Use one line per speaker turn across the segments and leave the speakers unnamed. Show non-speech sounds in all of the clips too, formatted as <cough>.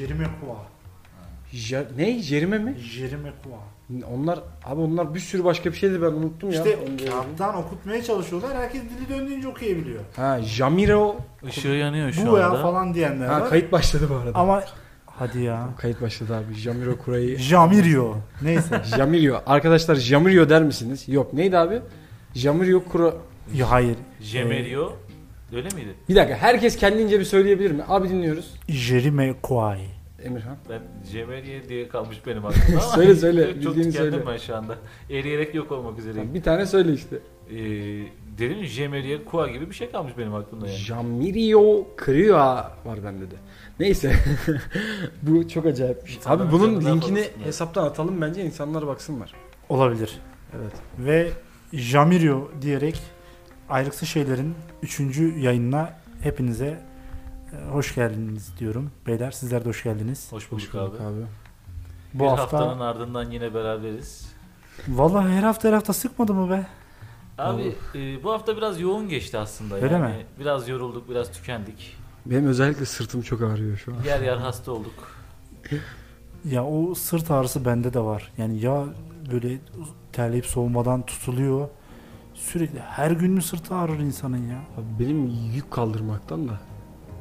Jerimekoa.
Ja, ne? Jerime mi?
Jerimekoa.
Onlar abi onlar bir sürü başka bir şeydi ben unuttum ya.
İşte
Onu
kağıttan okutmaya çalışıyorlar. Herkes dili döndüğünce okuyabiliyor.
Ha Jamiro.
Işığı yanıyor şu
Bu ya
anda.
falan diyenler
Ha
var.
kayıt başladı bu arada.
Ama hadi ya.
Kayıt başladı abi. Jamiro Kura'yı. <laughs>
Jamirio. Neyse. <laughs>
Jamirio. Arkadaşlar Jamirio der misiniz? Yok neydi abi? Jamirio Kura.
ya hayır.
Jemerio. Öyle miydi?
Bir dakika herkes kendince bir söyleyebilir mi? Abi dinliyoruz.
Jerimekoai.
Emirhan.
Ben Cemeriye diye kalmış benim aklımda ama
Söyle, söyle. <laughs>
Çok
Bildiğini
tükendim
söyle.
ben şu anda. Eriyerek yok olmak üzereyim.
Bir tane söyle işte.
Ee, dedim Jemeriye Kua gibi bir şey kalmış benim aklımda yani.
Jamirio Kria var bende de. Neyse. <laughs> Bu çok acayip bir şey.
İnsanlar
Abi bunun linkini hesaptan atalım bence insanlar baksınlar.
Olabilir.
Evet.
Ve Jamirio diyerek ayrıksı şeylerin 3. yayınına hepinize e, hoş geldiniz diyorum. Beyler sizler de hoş geldiniz.
Hoş bulduk,
Hoş bulduk
abi.
abi.
Bu
bir
hafta
haftanın ardından yine beraberiz.
vallahi her hafta her hafta sıkmadı mı be?
Abi e, bu hafta biraz yoğun geçti aslında.
Öyle
yani.
mi?
Biraz yorulduk, biraz tükendik.
Benim özellikle sırtım çok ağrıyor şu an.
Yer yer hasta olduk. <laughs>
Ya o sırt ağrısı bende de var. Yani ya böyle terleyip soğumadan tutuluyor. Sürekli her gün mü sırtı ağrır insanın ya?
Abi benim yük kaldırmaktan da.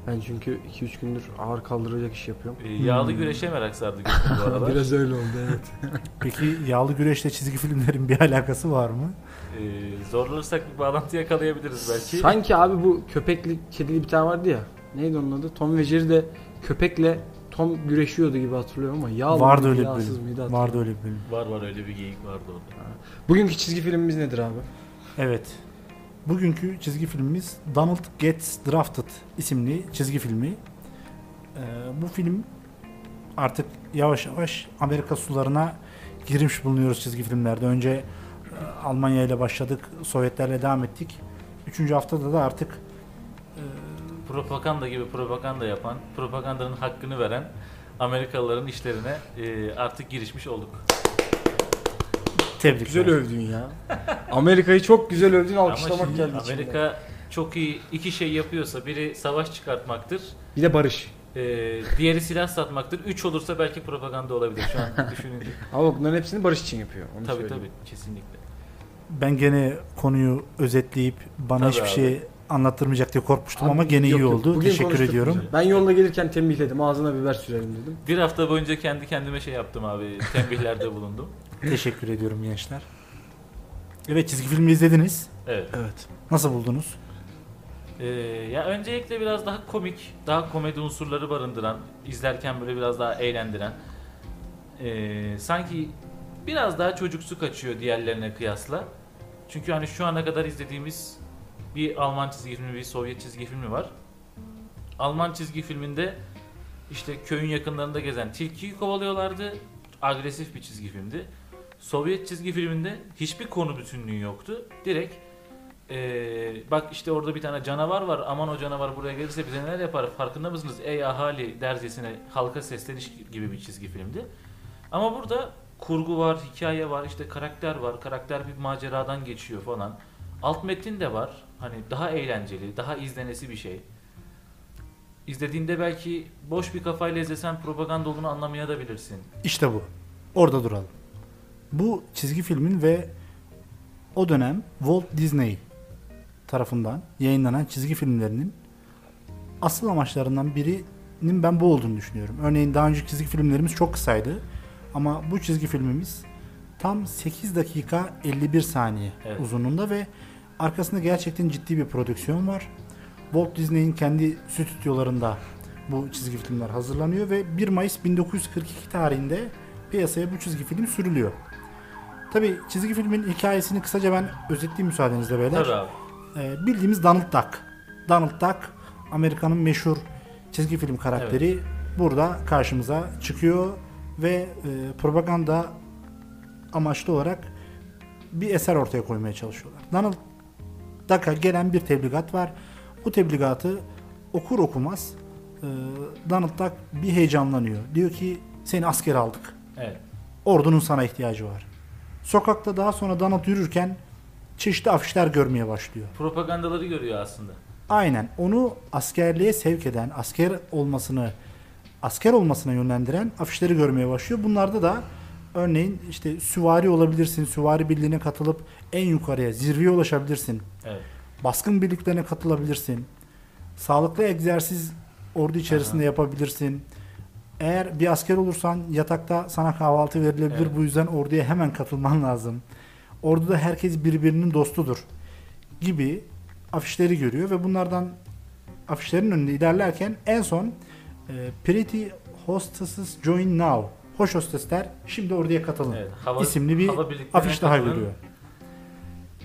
Ben çünkü 2-3 gündür ağır kaldıracak iş yapıyorum.
E, yağlı
Hmm.
güreşe merak sardı Gökhan <laughs> bu aralar.
Biraz öyle oldu evet. <laughs>
Peki yağlı güreşle çizgi filmlerin bir alakası var mı?
E, zorlanırsak bir bağlantı yakalayabiliriz belki.
Sanki abi bu köpekli kedili bir tane vardı ya. Neydi onun adı? Tom ve Jerry de köpekle Tom güreşiyordu gibi hatırlıyorum ama yağlı
Vardı
mıydı,
öyle bir
yağsız
bölüm.
mıydı.
Vardı öyle bir bölüm.
Var var öyle bir geyik vardı orada.
Bugünkü çizgi filmimiz nedir abi?
Evet. Bugünkü çizgi filmimiz Donald Gets Drafted isimli çizgi filmi. Ee, bu film artık yavaş yavaş Amerika sularına girmiş bulunuyoruz çizgi filmlerde. Önce e, Almanya ile başladık, Sovyetlerle devam ettik. Üçüncü haftada da artık e,
Propaganda gibi propaganda yapan, propagandanın hakkını veren Amerikalıların işlerine e, artık girişmiş olduk.
Tebrikler.
Güzel övdün ya. Amerika'yı çok güzel övdün
Ama
alkışlamak
şimdi
geldi içimden.
Amerika çok iyi iki şey yapıyorsa biri savaş çıkartmaktır,
Bir de barış.
e, diğeri silah satmaktır. Üç olursa belki propaganda olabilir şu an <laughs> düşününce.
Ama bunların hepsini barış için yapıyor. Onu
tabii
söyleyeyim.
tabii kesinlikle.
Ben gene konuyu özetleyip bana
Tabii
hiçbir
abi.
şey anlattırmayacak diye korkmuştum
Abi,
ama gene
yok
iyi
yok.
oldu.
Bugün
Teşekkür ediyorum.
güzel. Ben yolda gelirken tembihledim. Ağzına biber sürelim dedim.
Bir hafta boyunca kendi kendime şey yaptım abi, tembihlerde bulundum. <laughs>
Teşekkür ediyorum gençler. Evet çizgi filmi izlediniz.
Evet.
Evet.
Nasıl buldunuz?
Ee, ya öncelikle biraz daha komik, daha komedi unsurları barındıran, izlerken böyle biraz daha eğlendiren, ee, sanki biraz daha çocuksu kaçıyor diğerlerine kıyasla. Çünkü hani şu ana kadar izlediğimiz bir Alman çizgi filmi, bir Sovyet çizgi filmi var. Alman çizgi filminde işte köyün yakınlarında gezen tilkiyi kovalıyorlardı. Agresif bir çizgi filmdi. Sovyet çizgi filminde hiçbir konu bütünlüğü yoktu. Direkt ee, bak işte orada bir tane canavar var. Aman o canavar buraya gelirse bize neler yapar? Farkında mısınız? Ey ahali dercesine halka sesleniş gibi bir çizgi filmdi. Ama burada kurgu var, hikaye var, işte karakter var. Karakter bir maceradan geçiyor falan. Alt metin de var. Hani daha eğlenceli, daha izlenesi bir şey. İzlediğinde belki boş bir kafayla izlesen propaganda olduğunu anlamayabilirsin.
İşte bu. Orada duralım. Bu çizgi filmin ve o dönem Walt Disney tarafından yayınlanan çizgi filmlerinin asıl amaçlarından birinin ben bu olduğunu düşünüyorum. Örneğin daha önceki çizgi filmlerimiz çok kısaydı. Ama bu çizgi filmimiz tam 8 dakika 51 saniye
Evet.
uzunluğunda ve arkasında gerçekten ciddi bir prodüksiyon var. Walt Disney'in kendi stüdyolarında bu çizgi filmler hazırlanıyor ve 1 Mayıs 1942 tarihinde piyasaya bu çizgi film sürülüyor. Tabi çizgi filmin hikayesini kısaca ben özetleyeyim müsaadenizle beyler.
Tabii abi.
Ee, bildiğimiz Donald Duck. Donald Duck Amerika'nın meşhur çizgi film karakteri burada karşımıza çıkıyor ve e, propaganda amaçlı olarak bir eser ortaya koymaya çalışıyorlar. Donald Duck'a gelen bir tebligat var. Bu tebligatı okur okumaz e, Donald Duck bir heyecanlanıyor. Diyor ki seni asker aldık.
Evet.
Ordunun sana ihtiyacı var. Sokakta daha sonra Donald yürürken çeşitli afişler görmeye başlıyor.
Propagandaları görüyor aslında.
Aynen onu askerliğe sevk eden, asker olmasını asker olmasına yönlendiren afişleri görmeye başlıyor. Bunlarda da örneğin işte süvari olabilirsin, süvari birliğine katılıp en yukarıya, zirveye ulaşabilirsin.
Evet.
Baskın birliklerine katılabilirsin. Sağlıklı egzersiz ordu içerisinde
Aha.
yapabilirsin. Eğer bir asker olursan yatakta sana kahvaltı verilebilir.
Evet.
Bu yüzden orduya hemen katılman lazım. Orduda herkes birbirinin dostudur gibi afişleri görüyor ve bunlardan afişlerin önünde ilerlerken en son e, Pretty Hostesses Join Now. Hoş hostesler şimdi orduya katılın.
Evet. Hava,
isimli bir
hava
Afiş daha
katılın.
görüyor.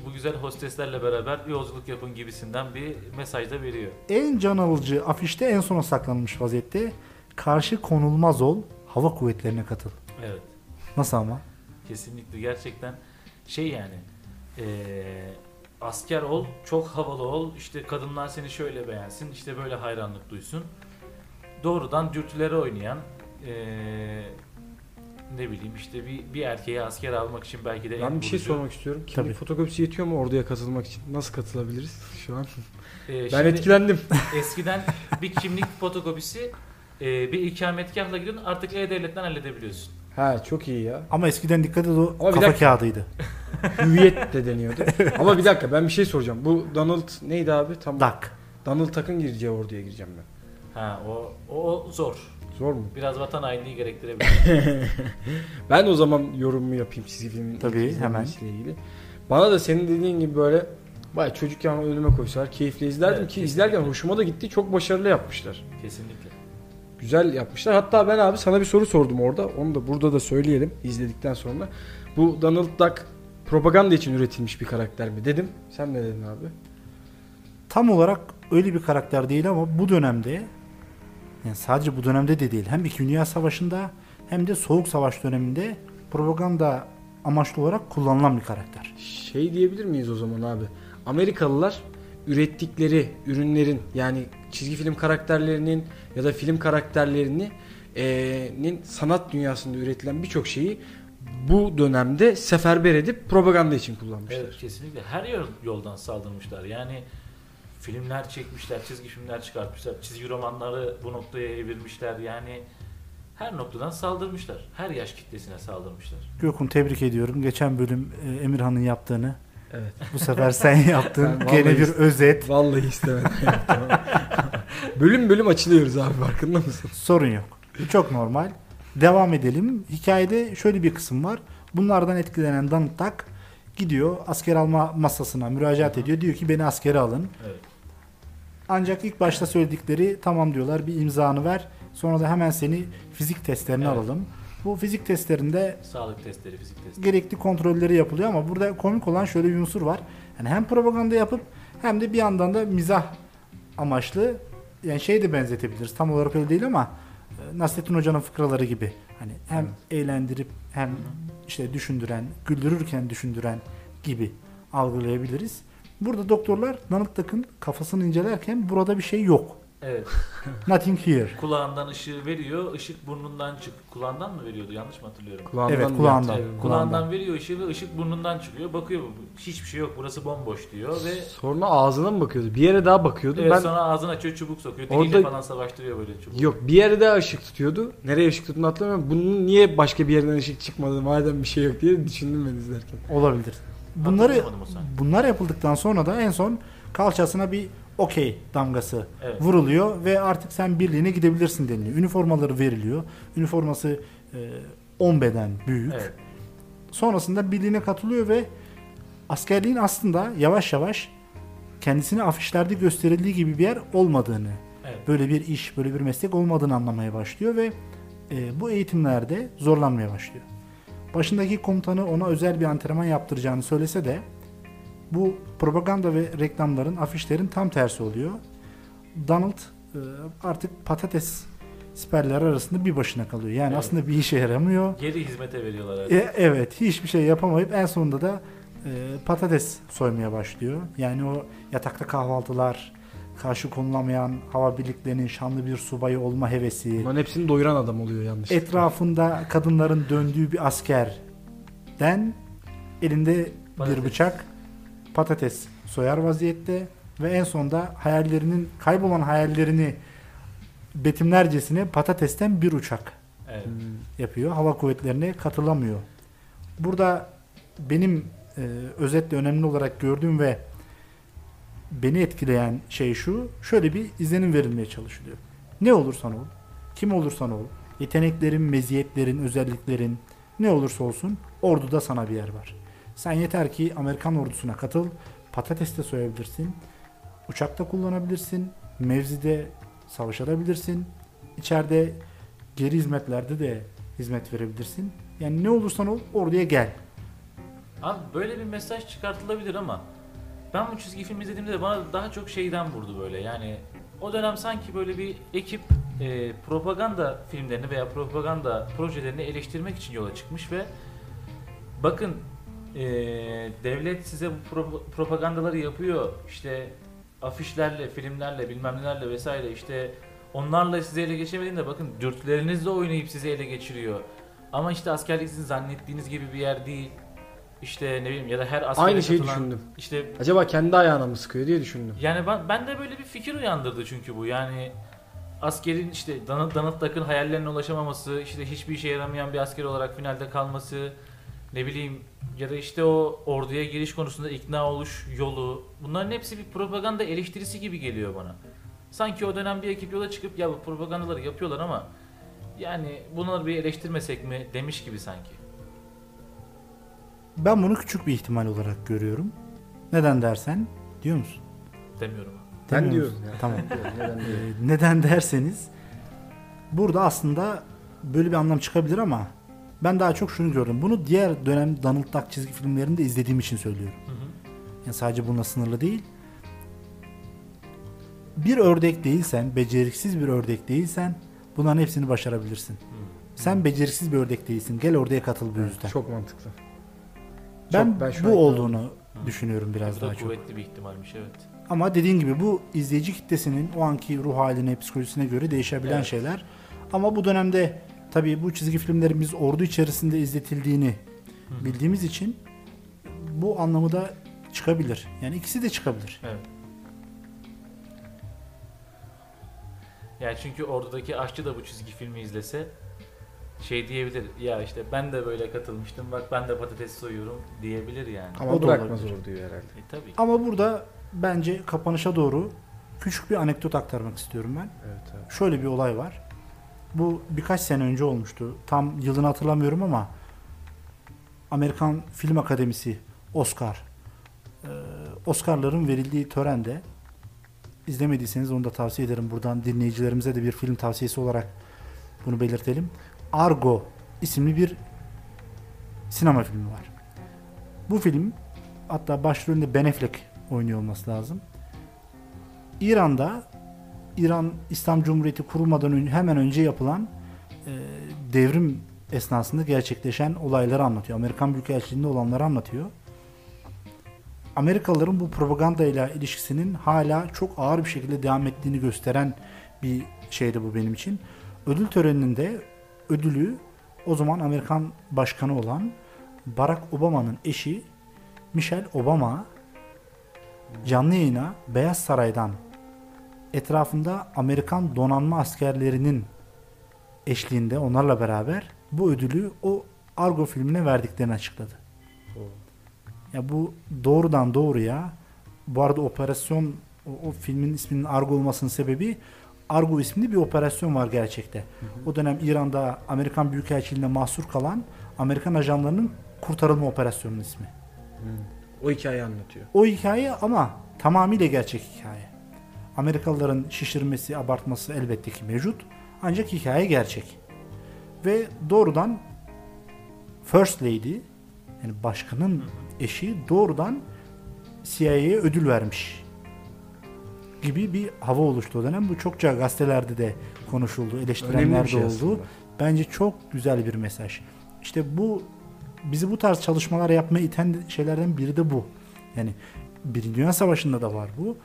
Bu güzel hosteslerle beraber yolculuk yapın gibisinden bir mesaj da veriyor.
En can alıcı afişte en sona saklanmış vaziyette. Karşı konulmaz ol, hava kuvvetlerine katıl.
Evet.
Nasıl ama?
Kesinlikle gerçekten şey yani eee, asker ol, çok havalı ol, işte kadınlar seni şöyle beğensin, işte böyle hayranlık duysun. Doğrudan dürtülere oynayan eee, ne bileyim işte bir, bir erkeğe asker almak için belki de en
Ben bir şey sormak istiyorum. Kimlik
Tabii.
fotokopisi yetiyor mu orduya katılmak için? Nasıl katılabiliriz şu an?
Eee,
Ben
şimdi
etkilendim. <laughs>
eskiden bir kimlik fotokopisi eee, bir ikametgahla gidiyordun artık E-Devlet'ten halledebiliyorsun.
Ha çok iyi ya.
Ama eskiden dikkat et o
Ama bir
kafa
dakika.
kağıdıydı. <laughs>
Hüviyet de deniyordu. <laughs> Ama bir dakika ben bir şey soracağım. Bu Donald neydi abi? Tam
Dak.
Donald Tuck'ın gireceği orduya gireceğim ben.
Ha o, o zor.
Zor mu?
Biraz vatan hainliği gerektirebilir. <laughs>
Ben o zaman yorumumu yapayım çizgi filmin
Tabii,
ilk izlenmesiyle
hemen.
ilgili. Bana da senin dediğin gibi böyle Baya çocukken önüme koysalar keyifle izlerdim
Evet,
ki
kesinlikle.
izlerken hoşuma da gitti. Çok başarılı yapmışlar.
Kesinlikle.
Güzel yapmışlar. Hatta ben abi sana bir soru sordum orada. Onu da burada da söyleyelim izledikten sonra. Bu Donald Duck propaganda için üretilmiş bir karakter mi dedim. Sen ne dedin abi?
Tam olarak öyle bir karakter değil ama bu dönemde yani sadece bu dönemde de değil hem 2. Dünya Savaşı'nda hem de Soğuk Savaş döneminde propaganda amaçlı olarak kullanılan bir karakter.
Şey diyebilir miyiz o zaman abi? Amerikalılar ürettikleri ürünlerin yani çizgi film karakterlerinin ya da film karakterlerinin eee, nin sanat dünyasında üretilen birçok şeyi bu dönemde seferber edip propaganda için kullanmışlar.
Evet kesinlikle her yol- yoldan saldırmışlar. Yani filmler çekmişler, çizgi filmler çıkartmışlar, çizgi romanları bu noktaya evirmişler. Yani her noktadan saldırmışlar. Her yaş kitlesine saldırmışlar.
Gökhan tebrik ediyorum. Geçen bölüm Emirhan'ın yaptığını
Evet.
bu sefer sen yaptın.
Ben
Gene bir özet.
Vallahi istemedim. <laughs> bölüm bölüm açılıyoruz abi farkında mısın?
Sorun yok. Bu çok normal. Devam edelim. Hikayede şöyle bir kısım var. Bunlardan etkilenen Donald Duck gidiyor asker alma masasına müracaat ediyor. Diyor ki beni askere alın.
Evet.
Ancak ilk başta söyledikleri tamam diyorlar bir imzanı ver. Sonra da hemen seni fizik testlerine
Evet.
alalım. Bu fizik testlerinde
Sağlık testleri, fizik testleri.
gerekli kontrolleri yapılıyor ama burada komik olan şöyle bir unsur var. Yani hem propaganda yapıp hem de bir yandan da mizah amaçlı yani şey de benzetebiliriz. Tam olarak öyle değil ama e, Nasrettin Hoca'nın fıkraları gibi. Hani hem eğlendirip hem işte düşündüren, güldürürken düşündüren gibi algılayabiliriz. Burada doktorlar Duck'ın kafasını incelerken burada bir şey yok.
Evet. <laughs>
Nothing here.
Kulağından ışığı veriyor, ışık burnundan çık. Kulağından mı veriyordu? Yanlış mı hatırlıyorum?
Kulağından
Evet, kulağından.
Evet,
kulağından.
kulağından veriyor ışığı ve ışık burnundan çıkıyor. Bakıyor hiçbir şey yok burası bomboş diyor ve
Sonra ağzına mı bakıyordu? Bir yere daha bakıyordu.
evet,
ben
sonra ağzını açıyor çubuk sokuyor. Diliyle
Orada-
falan savaştırıyor böyle çubuk.
Yok bir yere daha ışık tutuyordu. Nereye ışık tuttuğunu hatırlamıyorum. Bunun niye başka bir yerden ışık çıkmadı madem bir şey yok diye düşündüm ben izlerken.
Olabilir. Bunları bunlar yapıldıktan sonra da en son kalçasına bir okey damgası
Evet.
vuruluyor ve artık sen birliğine gidebilirsin deniliyor. Üniformaları veriliyor. Üniforması e, 10 beden büyük.
Evet.
Sonrasında birliğine katılıyor ve askerliğin aslında yavaş yavaş kendisini afişlerde gösterildiği gibi bir yer olmadığını,
Evet.
böyle bir iş, böyle bir meslek olmadığını anlamaya başlıyor ve e, bu eğitimlerde zorlanmaya başlıyor. Başındaki komutanı ona özel bir antrenman yaptıracağını söylese de bu propaganda ve reklamların, afişlerin tam tersi oluyor. Donald e, artık patates siperleri arasında bir başına kalıyor. Yani
Evet.
aslında bir işe yaramıyor.
Geri hizmete veriyorlar artık.
E, evet, hiçbir şey yapamayıp en sonunda da e, patates soymaya başlıyor. Yani o yatakta kahvaltılar, karşı konulamayan hava birliklerinin şanlı bir subayı olma hevesi,
Bunların hepsini doyuran adam oluyor yanlış.
etrafında kadınların döndüğü bir askerden elinde
Patates.
bir bıçak patates soyar vaziyette ve en sonunda hayallerinin kaybolan hayallerini betimlercesine patatesten bir uçak
Evet.
Hmm.
yapıyor. Hava kuvvetlerine katılamıyor. Burada benim e, özetle önemli olarak gördüğüm ve beni etkileyen şey şu. Şöyle bir izlenim verilmeye çalışılıyor. Ne olursan ol, kim olursan ol, yeteneklerin, meziyetlerin, özelliklerin ne olursa olsun orduda sana bir yer var. Sen yeter ki Amerikan ordusuna katıl, patates de soyabilirsin, uçakta kullanabilirsin, mevzide savaşabilirsin, içeride geri hizmetlerde de hizmet verebilirsin. Yani ne olursan ol oraya gel.
Abi böyle bir mesaj çıkartılabilir ama ben bu çizgi film izlediğimde de bana daha çok şeyden vurdu böyle. Yani o dönem sanki böyle bir ekip e, propaganda filmlerini veya propaganda projelerini eleştirmek için yola çıkmış ve bakın e, devlet size bu pro- propagandaları yapıyor. İşte afişlerle, filmlerle, bilmem nelerle vesaire işte onlarla sizi ele geçemediğinde bakın dürtülerinizle oynayıp sizi ele geçiriyor. Ama işte askerlik sizin zannettiğiniz gibi bir yer değil. İşte ne bileyim ya da her askere
Aynı şeyi
katılan-
düşündüm.
İşte
Acaba kendi ayağına mı sıkıyor diye düşündüm.
yani ben, ben de böyle bir fikir uyandırdı çünkü bu. Yani askerin işte Donald, Donald Duck'ın hayallerine ulaşamaması, işte hiçbir işe yaramayan bir asker olarak finalde kalması, ne bileyim ya da işte o orduya giriş konusunda ikna oluş yolu. Bunların hepsi bir propaganda eleştirisi gibi geliyor bana. Sanki o dönem bir ekip yola çıkıp ya bu propagandaları yapıyorlar ama yani bunları bir eleştirmesek mi demiş gibi sanki.
Ben bunu küçük bir ihtimal olarak görüyorum. Neden dersen diyor musun?
Demiyorum.
Ben
Demiyor
diyorum
musun?
ya.
Tamam. <laughs>
Neden
Ee,
diyorum.
neden derseniz burada aslında böyle bir anlam çıkabilir ama ben daha çok şunu gördüm. Bunu diğer dönem Donald Duck çizgi filmlerinde izlediğim için söylüyorum.
Hı hı.
Yani sadece bununla sınırlı değil. Bir ördek değilsen, beceriksiz bir ördek değilsen bunların hepsini başarabilirsin.
Hı.
Sen beceriksiz bir ördek değilsin. Gel oraya katıl bu yüzden.
Çok mantıklı.
ben,
çok- ben şu
bu
an-
olduğunu
Hı.
düşünüyorum biraz
Bu da
daha çok.
kuvvetli bir ihtimalmiş evet.
Ama dediğin gibi bu izleyici kitlesinin o anki ruh haline, psikolojisine göre değişebilen
Evet.
şeyler. Ama bu dönemde tabii bu çizgi filmlerimiz ordu içerisinde izletildiğini
Hı
bildiğimiz için bu anlamı da çıkabilir. Yani ikisi de çıkabilir.
Evet. Yani çünkü ordudaki aşçı da bu çizgi filmi izlese şey diyebilir. Ya işte ben de böyle katılmıştım. Bak ben de patates soyuyorum diyebilir yani.
Ama
O da
bırakmaz olur diyor herhalde.
E tabii. ki.
Ama burada bence kapanışa doğru küçük bir anekdot aktarmak istiyorum ben.
Evet abi.
Şöyle bir olay var. Bu birkaç sene önce olmuştu. Tam yılını hatırlamıyorum ama Amerikan Film Akademisi Oscar e, Oscar'ların verildiği törende izlemediyseniz onu da tavsiye ederim. Buradan dinleyicilerimize de bir film tavsiyesi olarak bunu belirtelim. Argo isimli bir sinema filmi var. Bu film hatta başrolünde Ben Affleck oynuyor olması lazım. İran'da İran İslam Cumhuriyeti kurulmadan önce hemen önce yapılan e, devrim esnasında gerçekleşen olayları anlatıyor. Amerikan Büyükelçiliğinde olanları anlatıyor. Amerikalıların bu propaganda ile ilişkisinin hala çok ağır bir şekilde devam ettiğini gösteren bir şeydi bu benim için. Ödül töreninde ödülü o zaman Amerikan başkanı olan Barack Obama'nın eşi Michelle Obama canlı yayına Beyaz Saray'dan etrafında Amerikan donanma askerlerinin eşliğinde onlarla beraber bu ödülü o Argo filmine verdiklerini açıkladı. Ya bu doğrudan doğruya bu arada operasyon o, o filmin isminin Argo olmasının sebebi Argo isimli bir operasyon var gerçekte. O dönem İran'da Amerikan Büyükelçiliğine mahsur kalan Amerikan ajanlarının kurtarılma operasyonunun ismi.
O hikayeyi anlatıyor.
O hikaye ama tamamıyla gerçek hikaye. Amerikalıların şişirmesi, abartması elbette ki mevcut. Ancak hikaye gerçek. Ve doğrudan First Lady yani başkanın eşi doğrudan CIA'ye ödül vermiş gibi bir hava oluştu o dönem. Bu çokça gazetelerde de konuşuldu, eleştirenler
şey
de oldu.
aslında.
Bence çok güzel bir mesaj. İşte bu bizi bu tarz çalışmalar yapmaya iten şeylerden biri de bu. Yani Birinci Dünya Savaşı'nda da var bu.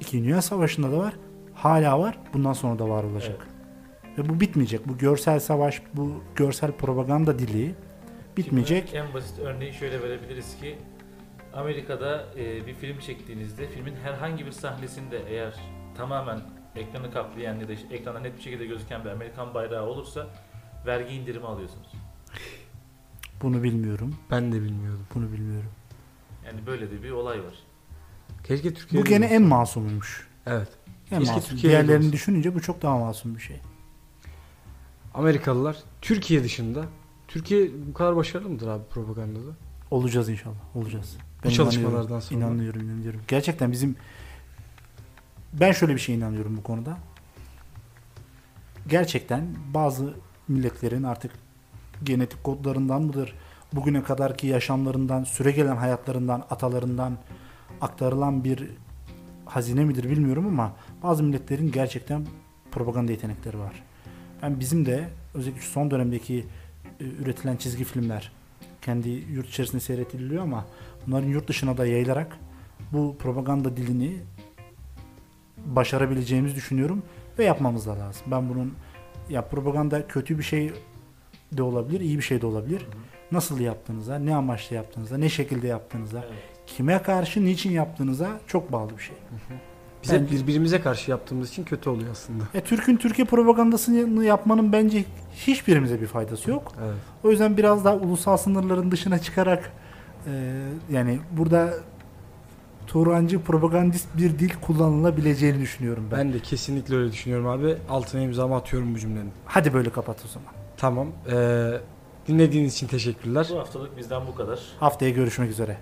İkinci Dünya Savaşı'nda da var. Hala var. Bundan sonra da var olacak. Ve bu bitmeyecek. Bu görsel savaş, bu görsel propaganda dili bitmeyecek.
Şimdi en basit örneği şöyle verebiliriz ki Amerika'da e, bir film çektiğinizde filmin herhangi bir sahnesinde eğer tamamen ekranı kaplayan ya da işte ekranda net bir şekilde gözüken bir Amerikan bayrağı olursa vergi indirimi alıyorsunuz.
Bunu bilmiyorum.
Ben de bilmiyordum.
Bunu bilmiyorum.
Yani böyle de bir olay var.
Keşke Türkiye'de
Bu gene en masumuymuş.
Evet.
En
Keşke
masum.
Türkiye'de de
Diğerlerini
olsa.
düşününce bu çok daha masum bir şey.
Amerikalılar Türkiye dışında Türkiye bu kadar başarılı mıdır abi propagandada?
Olacağız inşallah. Olacağız.
Bu çalışmalardan sonra.
İnanıyorum, inanıyorum. Gerçekten bizim ben şöyle bir şey inanıyorum bu konuda. Gerçekten bazı milletlerin artık genetik kodlarından mıdır? Bugüne kadarki yaşamlarından, süregelen hayatlarından, atalarından aktarılan bir hazine midir bilmiyorum ama bazı milletlerin gerçekten propaganda yetenekleri var. Ben bizim de özellikle son dönemdeki e, üretilen çizgi filmler kendi yurt içerisinde seyretiliyor ama bunların yurt dışına da yayılarak bu propaganda dilini başarabileceğimizi düşünüyorum ve yapmamız da lazım. Ben bunun ya propaganda kötü bir şey de olabilir, iyi bir şey de olabilir. Nasıl yaptığınıza, ne amaçla yaptığınıza, ne şekilde yaptığınıza,
Evet.
Kime karşı, niçin yaptığınıza çok bağlı bir şey.
Biz hep
Bence-
birbirimize karşı yaptığımız için kötü oluyor aslında.
E, Türk'ün Türkiye propagandasını yapmanın bence hiçbirimize bir faydası yok.
Evet.
O yüzden biraz daha ulusal sınırların dışına çıkarak e, yani burada Turancı propagandist bir dil kullanılabileceğini düşünüyorum ben.
Ben de kesinlikle öyle düşünüyorum abi. Altına imzamı atıyorum bu cümlenin.
Hadi böyle kapat o zaman.
Tamam. Ee, dinlediğiniz için teşekkürler.
Bu haftalık bizden bu kadar.
Haftaya görüşmek üzere.